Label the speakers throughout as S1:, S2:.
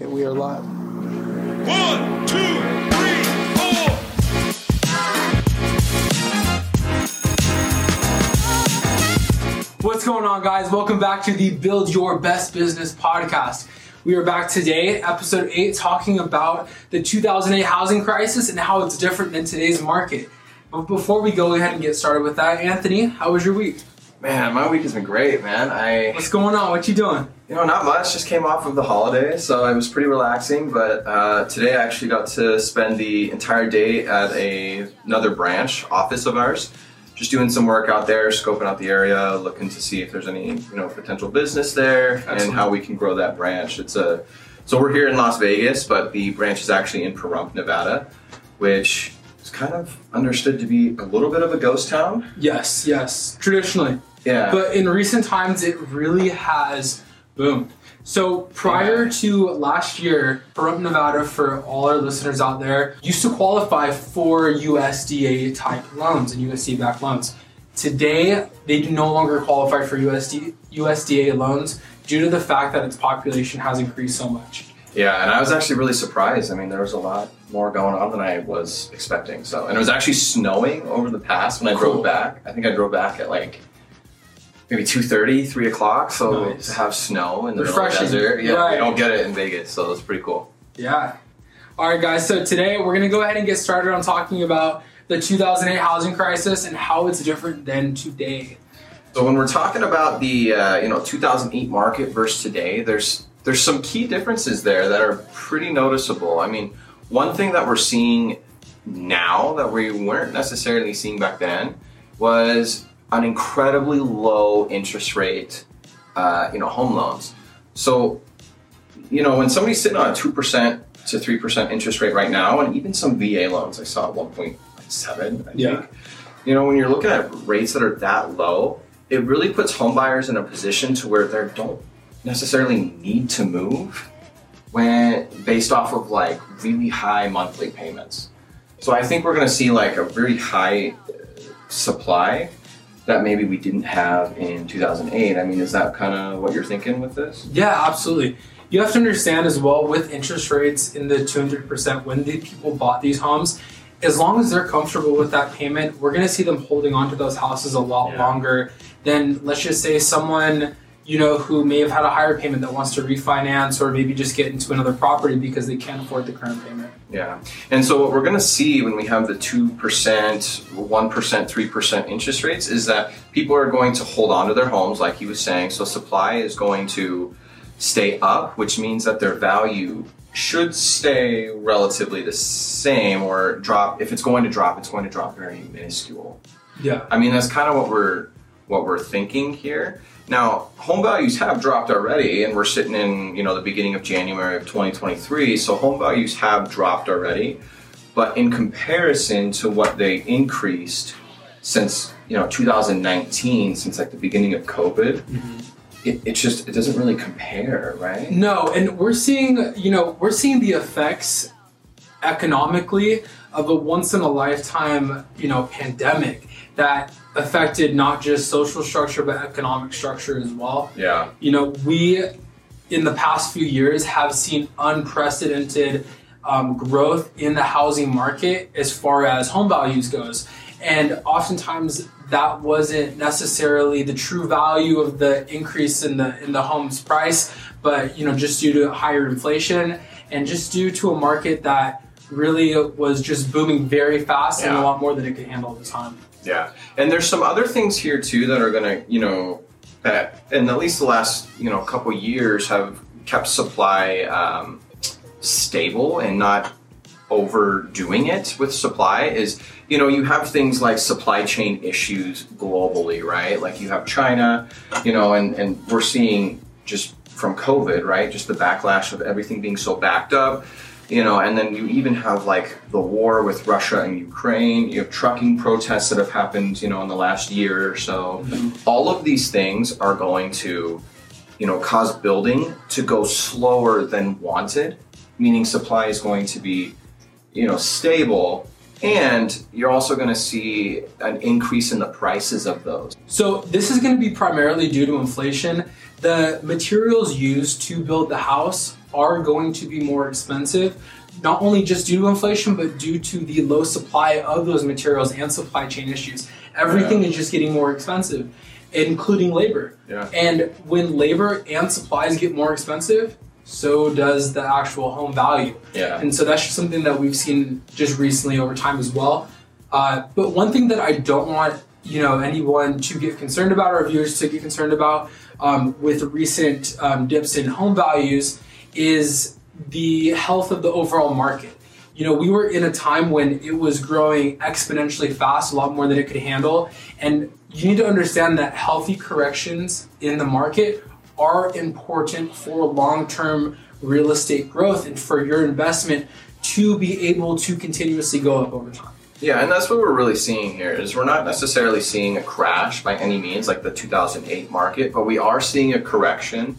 S1: Okay, we are live.
S2: One, two, three, four.
S3: What's going on, guys? Welcome back to the Build Your Best Business podcast. We are back today, episode 8, talking about the 2008 housing crisis and how it's different than today's market. But before we go ahead and get started with that, Anthony, how was your week?
S4: Man, my week has been great, man. I,
S3: What's going on? What you doing?
S4: you know, not much. Just came off of the holiday, so it was pretty relaxing. But uh, today, I actually got to spend the entire day at a another branch office of ours, just doing some work out there, scoping out the area, looking to see if there's any you know potential business there
S3: Excellent.
S4: and how we can grow that branch. It's a so we're here in Las Vegas, but the branch is actually in Pahrump, Nevada, which is kind of understood to be a little bit of a ghost town.
S3: Yes, yes, traditionally.
S4: Yeah.
S3: But in recent times, it really has boomed. So prior to last year, Pahrump, Nevada, for all our listeners out there, used to qualify for USDA type loans and USDA backed loans. Today, they do no longer qualify for USD, USDA loans due to the fact that its population has increased so much.
S4: Yeah, and I was actually really surprised. I mean, there was a lot more going on than I was expecting. So, and it was actually snowing over the pass when I
S3: Cool.
S4: drove back. I think I drove back at like maybe 2.30, 3 o'clock. So
S3: Nice.
S4: to have snow in the
S3: Refreshing.
S4: middle of the desert, yeah,
S3: Right.
S4: we don't get it in Vegas, so it's pretty cool.
S3: Yeah. All right, guys. So today we're going to go ahead and get started on talking about the 2008 housing crisis and how it's different than today.
S4: So when we're talking about the uh, you know 2008 market versus today, there's there's some key differences there that are pretty noticeable. I mean, one thing that we're seeing now that we weren't necessarily seeing back then was an incredibly low interest rate, uh, you know, home loans. So, you know, when somebody's sitting on a two percent to three percent interest rate right now, and even some VA loans, I saw at one point seven. I
S3: Yeah.
S4: think. You know, when you're looking at rates that are that low, it really puts home buyers in a position to where they don't necessarily need to move when based off of like really high monthly payments. So I think we're going to see like a very high uh, supply that maybe we didn't have in 2008. I mean, is that kind of what you're thinking with this?
S3: Yeah, absolutely. You have to understand as well with interest rates in the 200% when the people bought these homes, as long as they're comfortable with that payment, we're going to see them holding on to those houses a lot
S4: Yeah.
S3: longer than, let's just say, someone you know who may have had a higher payment that wants to refinance or maybe just get into another property because they can't afford the current payment.
S4: Yeah. And so what we're going to see when we have the 2%, 1%, 3% interest rates is that people are going to hold on to their homes, like he was saying. So supply is going to stay up, which means that their value should stay relatively the same or drop. If it's going to drop, it's going to drop very minuscule.
S3: Yeah.
S4: I mean, that's kind of what we're what we're thinking here. Now, home values have dropped already, and we're sitting in you know the beginning of January of 2023. So home values have dropped already, but in comparison to what they increased since you know 2019, since like the beginning of COVID, mm-hmm. it, it's just it doesn't really compare, right?
S3: No, and we're seeing, you know, we're seeing the effects economically of a once in a lifetime, you know, pandemic that affected not just social structure but economic structure as well.
S4: Yeah.
S3: You know, we in the past few years have seen unprecedented um, growth in the housing market as far as home values goes, and oftentimes that wasn't necessarily the true value of the increase in the in the home's price, but you know just due to higher inflation and just due to a market that really was just booming very fast and a lot more than it could handle at the time.
S4: Yeah, and there's some other things here too that are gonna, you know, that in at least the last, you know, couple years have kept supply um, stable and not overdoing it with supply. Is you know you have things like supply chain issues globally, right? Like you have China, you know, and and we're seeing just from COVID, right? Just the backlash of everything being so backed up you know and then you even have like the war with russia and ukraine. You have trucking protests that have happened you know in the last year or so. Mm-hmm. All of these things are going to you know cause building to go slower than wanted meaning supply is going to be you know stable. And you're also going to see an increase in the prices of those.
S3: So this is going to be primarily due to inflation. The materials used to build the house are going to be more expensive, not only just due to inflation, but due to the low supply of those materials and supply chain issues. Everything is just getting more expensive, including labor.
S4: Yeah.
S3: And when labor and supplies get more expensive, so does the actual home value.
S4: Yeah.
S3: And so that's just something that we've seen just recently over time as well. Uh, but one thing that I don't want you know anyone to get concerned about or viewers to get concerned about um, with recent um, dips in home values is the health of the overall market. You know, we were in a time when it was growing exponentially fast, a lot more than it could handle. And you need to understand that healthy corrections in the market are important for long term real estate growth and for your investment to be able to continuously go up over time.
S4: Yeah, and that's what we're really seeing here is we're not necessarily seeing a crash by any means like the 2008 market, but we are seeing a correction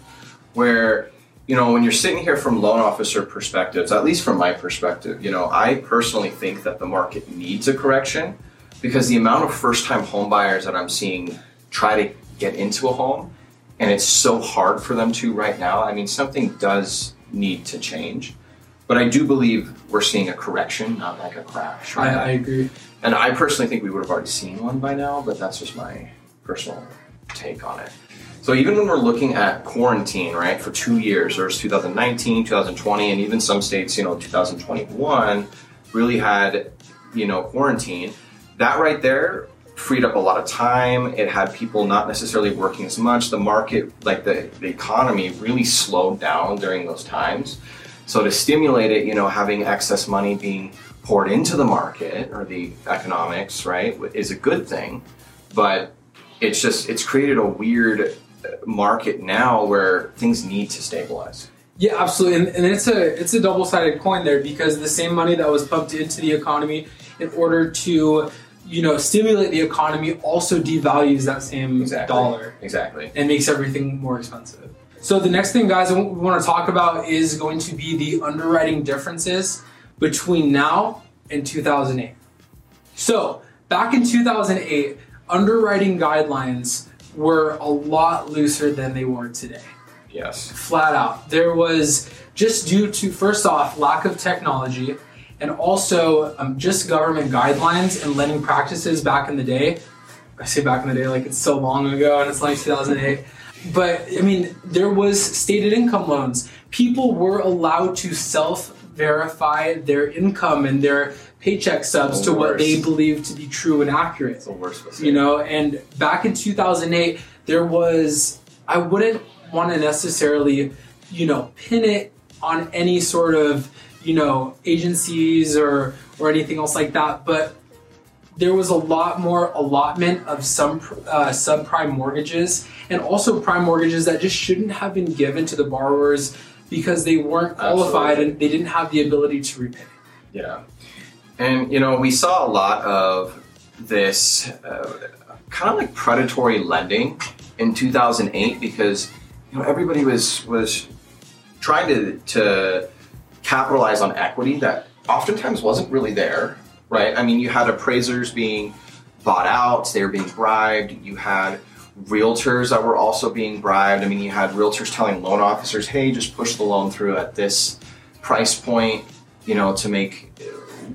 S4: where you know when you're sitting here from loan officer perspectives, at least from my perspective, you know, I personally think that the market needs a correction because the amount of first-time home buyers that I'm seeing try to get into a home and it's so hard for them to right now. I mean, something does need to change. But I do believe we're seeing a correction, not like a crash.
S3: I, I agree.
S4: And I personally think we would have already seen one by now, but that's just my personal take on it. So even when we're looking at quarantine, right, for two years, there's 2019, 2020, and even some states, you know, 2021 really had, you know, quarantine. That right there freed up a lot of time. It had people not necessarily working as much. The market, like the, the economy, really slowed down during those times. So to stimulate it, you know, having excess money being poured into the market or the economics, right, is a good thing. But it's just it's created a weird market now where things need to stabilize.
S3: Yeah, absolutely, and, and it's a it's a double sided coin there because the same money that was pumped into the economy in order to you know stimulate the economy also devalues that same dollar
S4: Exactly.
S3: and makes everything more expensive. So the next thing, guys, we want to talk about is going to be the underwriting differences between now and 2008. So back in 2008, underwriting guidelines were a lot looser than they were today
S4: Yes.
S3: flat out. There was just due to first off lack of technology, and also um, just government guidelines and lending practices back in the day. I say back in the day like it's so long ago, and it's like 2008. But I mean, there was stated income loans. People were allowed to self verify their income and their paycheck stubs to what they believe to be true and accurate
S4: It's the worst. mistake.
S3: you know and back in 2008 there was i wouldn't want to necessarily you know pin it on any sort of you know agencies or or anything else like that but there was a lot more allotment of some uh, subprime mortgages and also prime mortgages that just shouldn't have been given to the borrowers because they weren't qualified
S4: Absolutely.
S3: and they didn't have the ability to repay
S4: Yeah. And, you know, we saw a lot of this uh, kind of like predatory lending in 2008 because, you know, everybody was, was trying to, to capitalize on equity that oftentimes wasn't really there, right? I mean, you had appraisers being bought out, they were being bribed, you had realtors that were also being bribed. I mean, you had realtors telling loan officers, hey, just push the loan through at this price point, you know, to make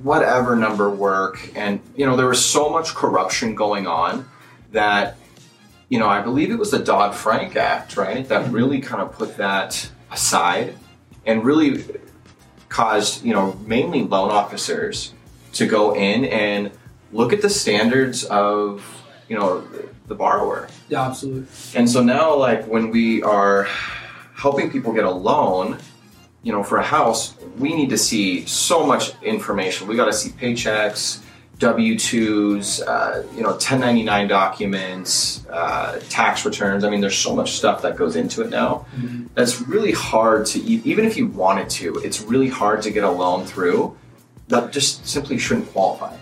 S4: whatever number work. And, you know, there was so much corruption going on that, you know, I believe it was the Dodd Frank Act, right, that mm-hmm. really kind of put that aside and really caused, you know, mainly loan officers to go in and look at the standards of, you know, the borrower.
S3: yeah absolutely
S4: And so now, like when we are helping people get a loan, you know, for a house, we need to see so much information. We got to see paychecks, W twos, uh, you know, 1099 documents, uh, tax returns. I mean, there's so much stuff that goes into it now. That's really hard to even if you wanted to. It's really hard to get a loan through that just simply shouldn't qualify.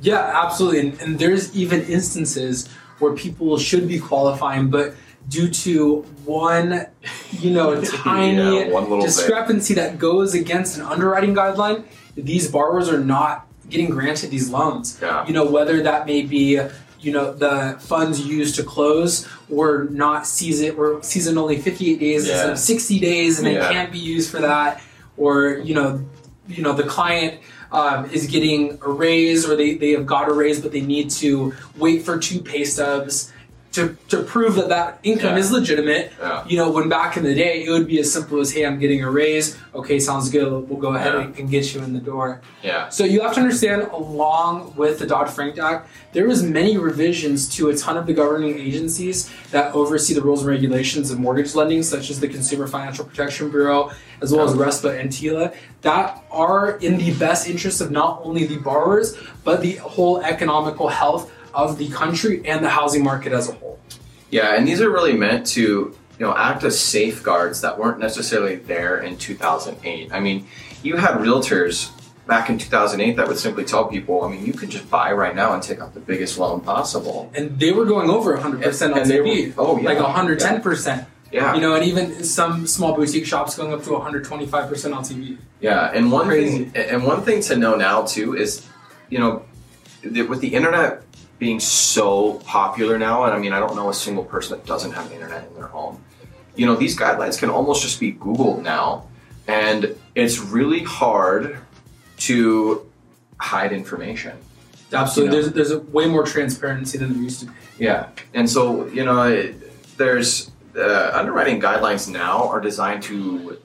S3: Yeah, absolutely. And, and there's even instances where people should be qualifying, but due to one, you know, tiny
S4: Yeah, one little bit.
S3: discrepancy that goes against an underwriting guideline, these borrowers are not getting granted these loans.
S4: Yeah.
S3: You know, whether that may be, you know the funds used to close were not season were season only 58 days instead of 60 days and
S4: Yeah.
S3: it can't be used for that or you know you know the client um, is getting a raise or they, they have got a raise but they need to wait for two pay stubs to, to prove that that income
S4: Yeah.
S3: is legitimate
S4: Yeah.
S3: you know when back in the day it would be as simple as hey i'm getting a raise okay sounds good we'll go ahead
S4: Yeah.
S3: and, and get you in the door
S4: Yeah.
S3: so you have to understand, along with the Dodd-Frank Act, there was many revisions to a ton of the governing agencies that oversee the rules and regulations of mortgage lending, such as the Consumer Financial Protection Bureau, as well as RESPA and TILA, that are in the best interest of not only the borrowers, but the whole economical health of the country and the housing market as a whole.
S4: Yeah, and these are really meant to, you know, act as safeguards that weren't necessarily there in 2008. I mean, you had realtors back in 2008 that would simply tell people, I mean, you could just buy right now and take out the biggest loan possible.
S3: And they were going over 100%
S4: And
S3: on TV,
S4: were- oh, yeah.
S3: like 110%.
S4: Yeah.
S3: You know, and even some small boutique shops going up to 125% LTV.
S4: Yeah, and one
S3: Crazy.
S4: thing, and one thing to know now too is, you know, with the internet being so popular now, and I mean, I don't know a single person that doesn't have the internet in their home. You know, these guidelines can almost just be Googled now, and it's really hard to hide information.
S3: Absolutely.
S4: You know?
S3: There's there's a way more transparency than there used to be.
S4: Yeah, and so you know, it, there's uh, underwriting guidelines now are designed to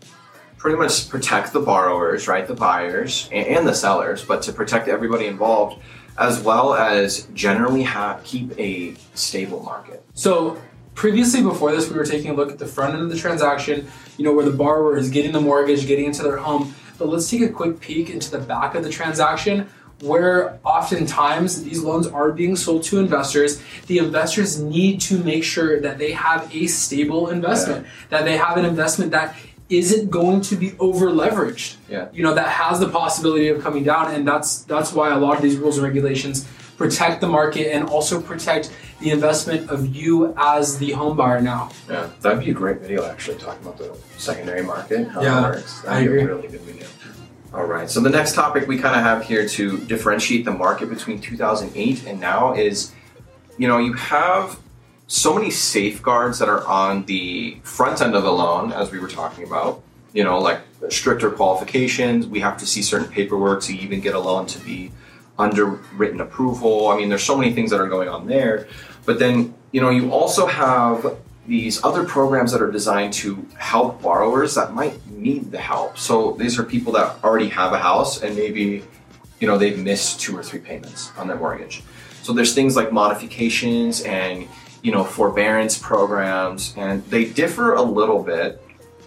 S4: pretty much protect the borrowers, right, the buyers and, and the sellers, but to protect everybody involved, as well as generally have keep a stable market.
S3: So previously before this we were taking a look at the front end of the transaction, you know, where the borrower is getting the mortgage, getting into their home. But let's take a quick peek into the back of the transaction where oftentimes these loans are being sold to investors. The investors need to make sure that they have a stable investment, that they have an investment that isn't going to be over leveraged.
S4: Yeah.
S3: You know, that has the possibility of coming down and that's that's why a lot of these rules and regulations protect the market and also protect the investment of you as the home buyer now.
S4: Yeah, that'd be a great video actually talking about the secondary market, how
S3: Yeah,
S4: it works. That'd
S3: I
S4: be
S3: agree.
S4: a really good video. All right, so the next topic we kind of have here to differentiate the market between 2008 and now is, you know, you have so many safeguards that are on the front end of the loan, as we were talking about. You know, like stricter qualifications. We have to see certain paperwork to even get a loan to be underwritten approval. I mean, there's so many things that are going on there. But then, you know, you also have these other programs that are designed to help borrowers that might need the help. So these are people that already have a house and maybe, you know, they've missed two or three payments on their mortgage. So there's things like modifications and, you know, forbearance programs, and they differ a little bit,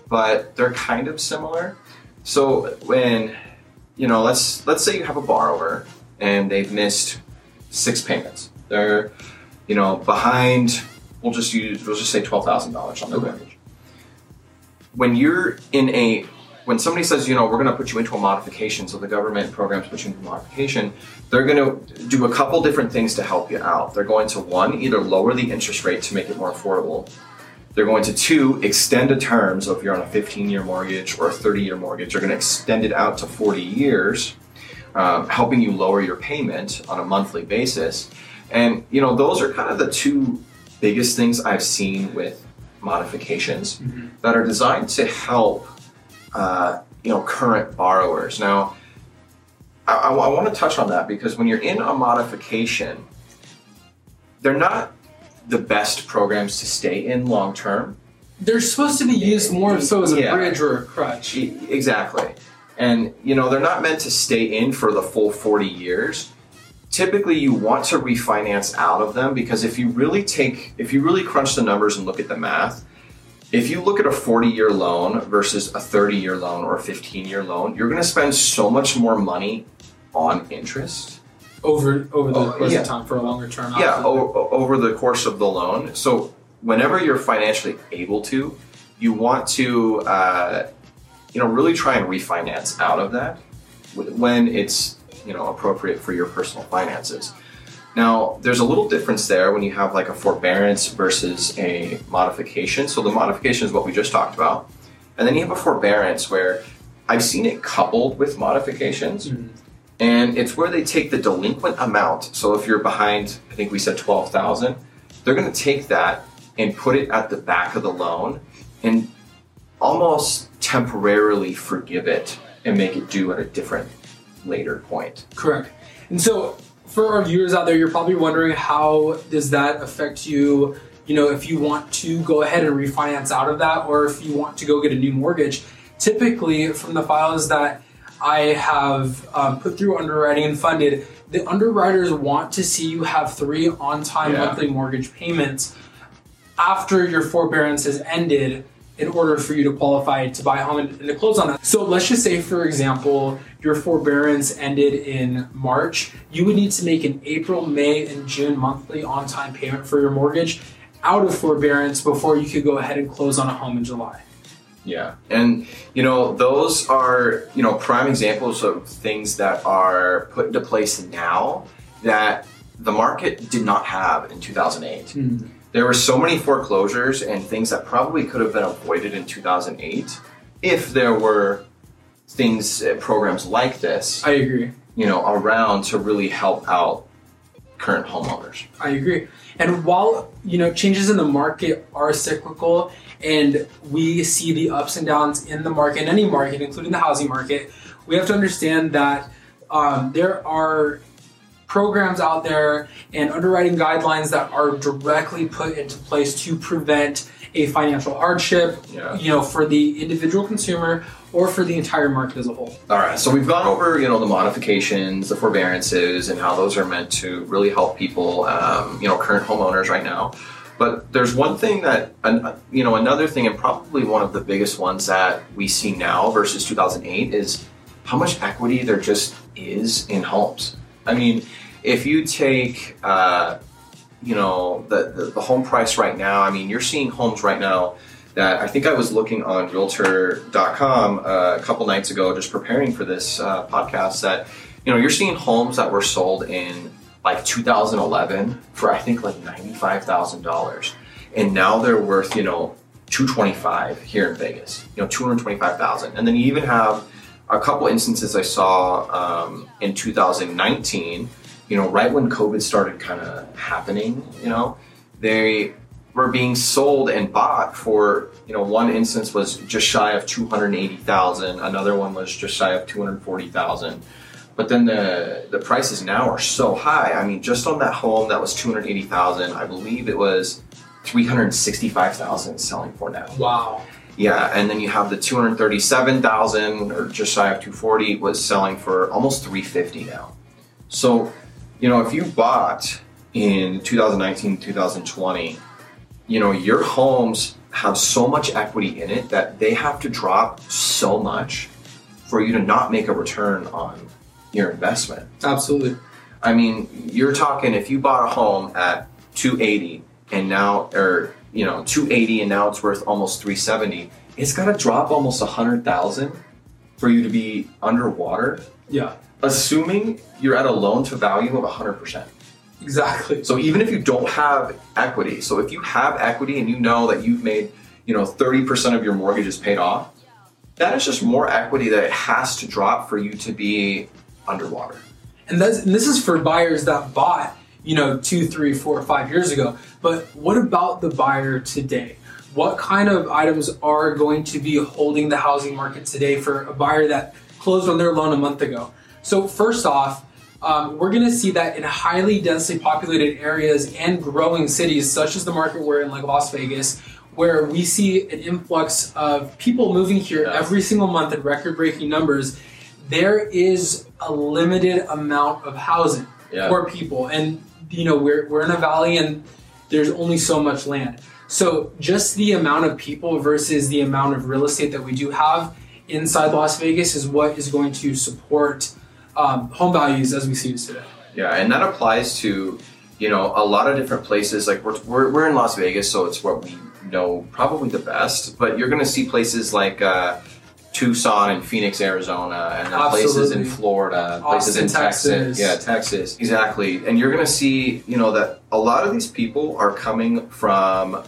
S4: but they're kind of similar. So when, you know, let's let's say you have a borrower and they've missed six payments. They're, you know, behind. We'll just use. We'll just say twelve thousand dollars on their mortgage. When you're in a, when somebody says, you know, we're going to put you into a modification, so the government programs put you into a modification, they're going to do a couple different things to help you out. They're going to one, either lower the interest rate to make it more affordable. They're going to two, extend the terms. So if you're on a 15 year mortgage or a 30 year mortgage, they're going to extend it out to 40 years, um, helping you lower your payment on a monthly basis. And you know, those are kind of the two biggest things I've seen with modifications that are designed to help, uh, you know, current borrowers. Now, I, I want to touch on that because when you're in a modification, they're not the best programs to stay in long term.
S3: They're supposed to be used more so as a
S4: Yeah.
S3: bridge or a crutch.
S4: Exactly. And you know, they're not meant to stay in for the full 40 years. Typically you want to refinance out of them because if you really take if you really crunch the numbers and look at the math, if you look at a 40-year loan versus a 30-year loan or a 15-year loan, you're going to spend so much more money on interest.
S3: over over the
S4: Oh,
S3: course
S4: yeah.
S3: of time for a longer term.
S4: Yeah, o- over the course of the loan. So whenever you're financially able to, you want to, uh, you know, really try and refinance out of that when it's you know appropriate for your personal finances. Now, there's a little difference there when you have like a forbearance versus a modification. So the modification is what we just talked about, and then you have a forbearance where I've seen it coupled with modifications.
S3: Mhm.
S4: and it's where they take the delinquent amount. So if you're behind, I think we said twelve thousand, they're going to take that and put it at the back of the loan and almost temporarily forgive it and make it due at a different later point.
S3: Correct. And so, for our viewers out there, you're probably wondering how does that affect you? You know, if you want to go ahead and refinance out of that, or if you want to go get a new mortgage. Typically, from the files that I have um, put through underwriting and funded, the underwriters want to see you have three on-time
S4: Yeah.
S3: monthly mortgage payments after your forbearance has ended in order for you to qualify to buy a home and, and to close on that. So let's just say, for example, your forbearance ended in March. You would need to make an April, May, and June monthly on time payment for your mortgage out of forbearance before you could go ahead and close on a home in July.
S4: Yeah. And, you know, those are, you know, prime examples of things that are put into place now that the market did not have in 2008. Hmm. There were so many foreclosures and things that probably could have been avoided in 2008 if there were things, uh, programs like this,
S3: I agree.
S4: you know, around to really help out current homeowners.
S3: I agree. And while you know changes in the market are cyclical, and we see the ups and downs in the market, in any market, including the housing market, we have to understand that um, there are programs out there and underwriting guidelines that are directly put into place to prevent a financial hardship,
S4: Yeah.
S3: you know, for the individual consumer or for the entire market as a whole.
S4: All right, so we've gone over, you know, the modifications, the forbearances, and how those are meant to really help people, um, you know, current homeowners right now. But there's one thing that, you know, another thing, and probably one of the biggest ones that we see now versus 2008 is how much equity there just is in homes. I mean, if you take, uh, you know, the, the the home price right now, I mean, you're seeing homes right now that I think I was looking on Realtor.com uh, a couple nights ago, just preparing for this uh, podcast. That you know, you're seeing homes that were sold in like 2011 for I think like ninety five thousand dollars, and now they're worth you know 225 here in Vegas. You know, 225,000, and then you even have a couple instances I saw um, in 2019. You know, right when COVID started kind of happening, you know, they were being sold and bought for you know one instance was just shy of 280,000 another one was just shy of 240,000 but then the the prices now are so high. I mean just on that home that was 280,000 i believe it was 365,000 selling for now.
S3: Wow.
S4: yeah and then you have the 237,000 or just shy of 240 was selling for almost 350 now. So you know if you bought in 2019 2020 you know your homes have so much equity in it that they have to drop so much for you to not make a return on your investment
S3: Absolutely.
S4: i mean you're talking if you bought a home at 280 and now or you know 280 and now it's worth almost 370 it's got to drop almost 100000 for you to be underwater
S3: Yeah.
S4: assuming you're at a loan to value of 100%
S3: Exactly.
S4: so even if you don't have equity, so if you have equity and you know that you've made, you know, 30% of your mortgage is paid off, that is just more equity that it has to drop for you to be underwater.
S3: And, that's, and this is for buyers that bought, you know, two, three, four, five years ago. But what about the buyer today? What kind of items are going to be holding the housing market today for a buyer that closed on their loan a month ago? So, first off, um, we're going to see that in highly densely populated areas and growing cities, such as the market we're in, like Las Vegas, where we see an influx of people moving here every single month in record breaking numbers, there is a limited amount of housing
S4: Yeah.
S3: for people. And, you know, we're, we're in a valley and there's only so much land. So just the amount of people versus the amount of real estate that we do have inside Las Vegas is what is going to support um, home values as we see it today.
S4: Yeah, and that applies to, you know, a lot of different places. Like we're, we're, we're in Las Vegas, so it's what we know probably the best, but you're going to see places like uh, Tucson and Phoenix, Arizona, and places in Florida, places in Texas.
S3: Texas.
S4: Yeah, Texas. Exactly. And you're going to see, you know, that a lot of these people are coming from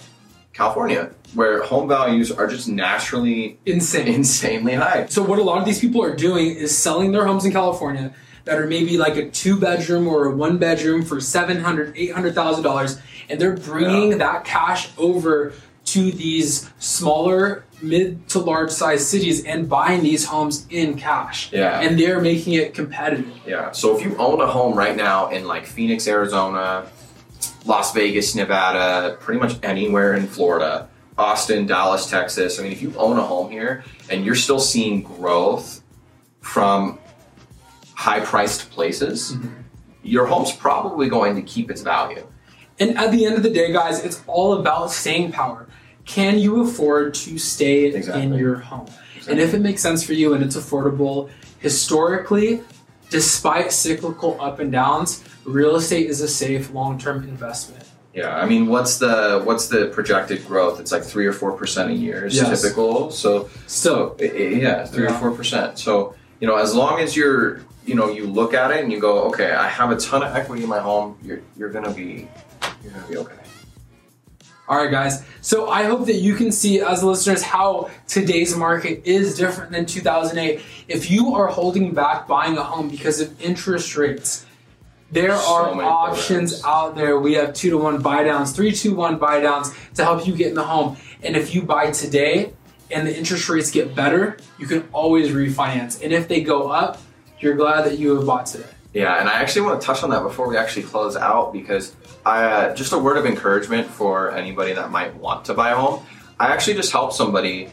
S4: California, where home values are just naturally
S3: Insane.
S4: insanely high.
S3: So what a lot of these people are doing is selling their homes in California, that are maybe like a two bedroom or a one bedroom for seven hundred, eight hundred thousand dollars, and they're bringing
S4: Yeah.
S3: that cash over to these smaller, mid to large size cities and buying these homes in cash.
S4: Yeah.
S3: and they're making it competitive.
S4: Yeah. So if you own a home right now in like Phoenix, Arizona, Las Vegas, Nevada, pretty much anywhere in Florida, Austin, Dallas, Texas, I mean, if you own a home here and you're still seeing growth from high priced places, mm-hmm. your home's probably going to keep its value.
S3: And at the end of the day, guys, it's all about staying power. Can you afford to stay in your home? And if it makes sense for you and it's affordable, historically, despite cyclical up and downs, real estate is a safe long-term investment.
S4: Yeah, I mean, what's the what's the projected growth? It's like three or four percent a year is
S3: Yes.
S4: typical. So
S3: Still,
S4: I- yeah, three
S3: Yeah.
S4: or four percent. So you know, as long as you're, you know, you look at it and you go, okay, I have a ton of equity in my home. You're you're gonna be you're gonna be okay.
S3: All right, guys. So I hope that you can see, as listeners, how today's market is different than 2008. If you are holding back buying a home because of interest rates, there are options
S4: programs.
S3: out there. We have two to one buy downs, three to one buy downs to help you get in the home. And if you buy today and the interest rates get better, you can always refinance. And if they go up, you're glad that you have bought today.
S4: Yeah, and I actually want to touch on that before we actually close out because I uh, just a word of encouragement for anybody that might want to buy a home. I actually just helped somebody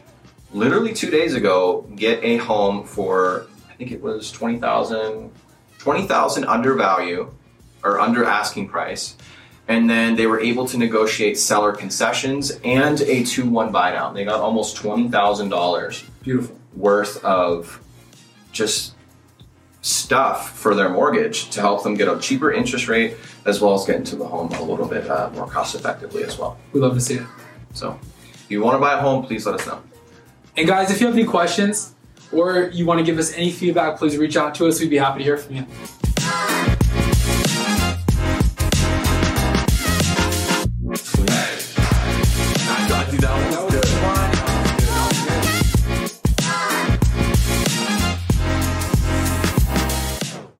S4: literally two days ago get a home for I think it was 20,000 20,000 under value or under asking price. And then they were able to negotiate seller concessions and a 2 1 buy down. They got almost $20,000
S3: Beautiful.
S4: worth of just stuff for their mortgage to help them get a cheaper interest rate as well as get into the home a little bit uh, more cost effectively as well.
S3: We love to see it.
S4: So, if you want to buy a home, please let us know.
S3: And guys, if you have any questions or you want to give us any feedback, please reach out to us. We'd be happy to hear from you.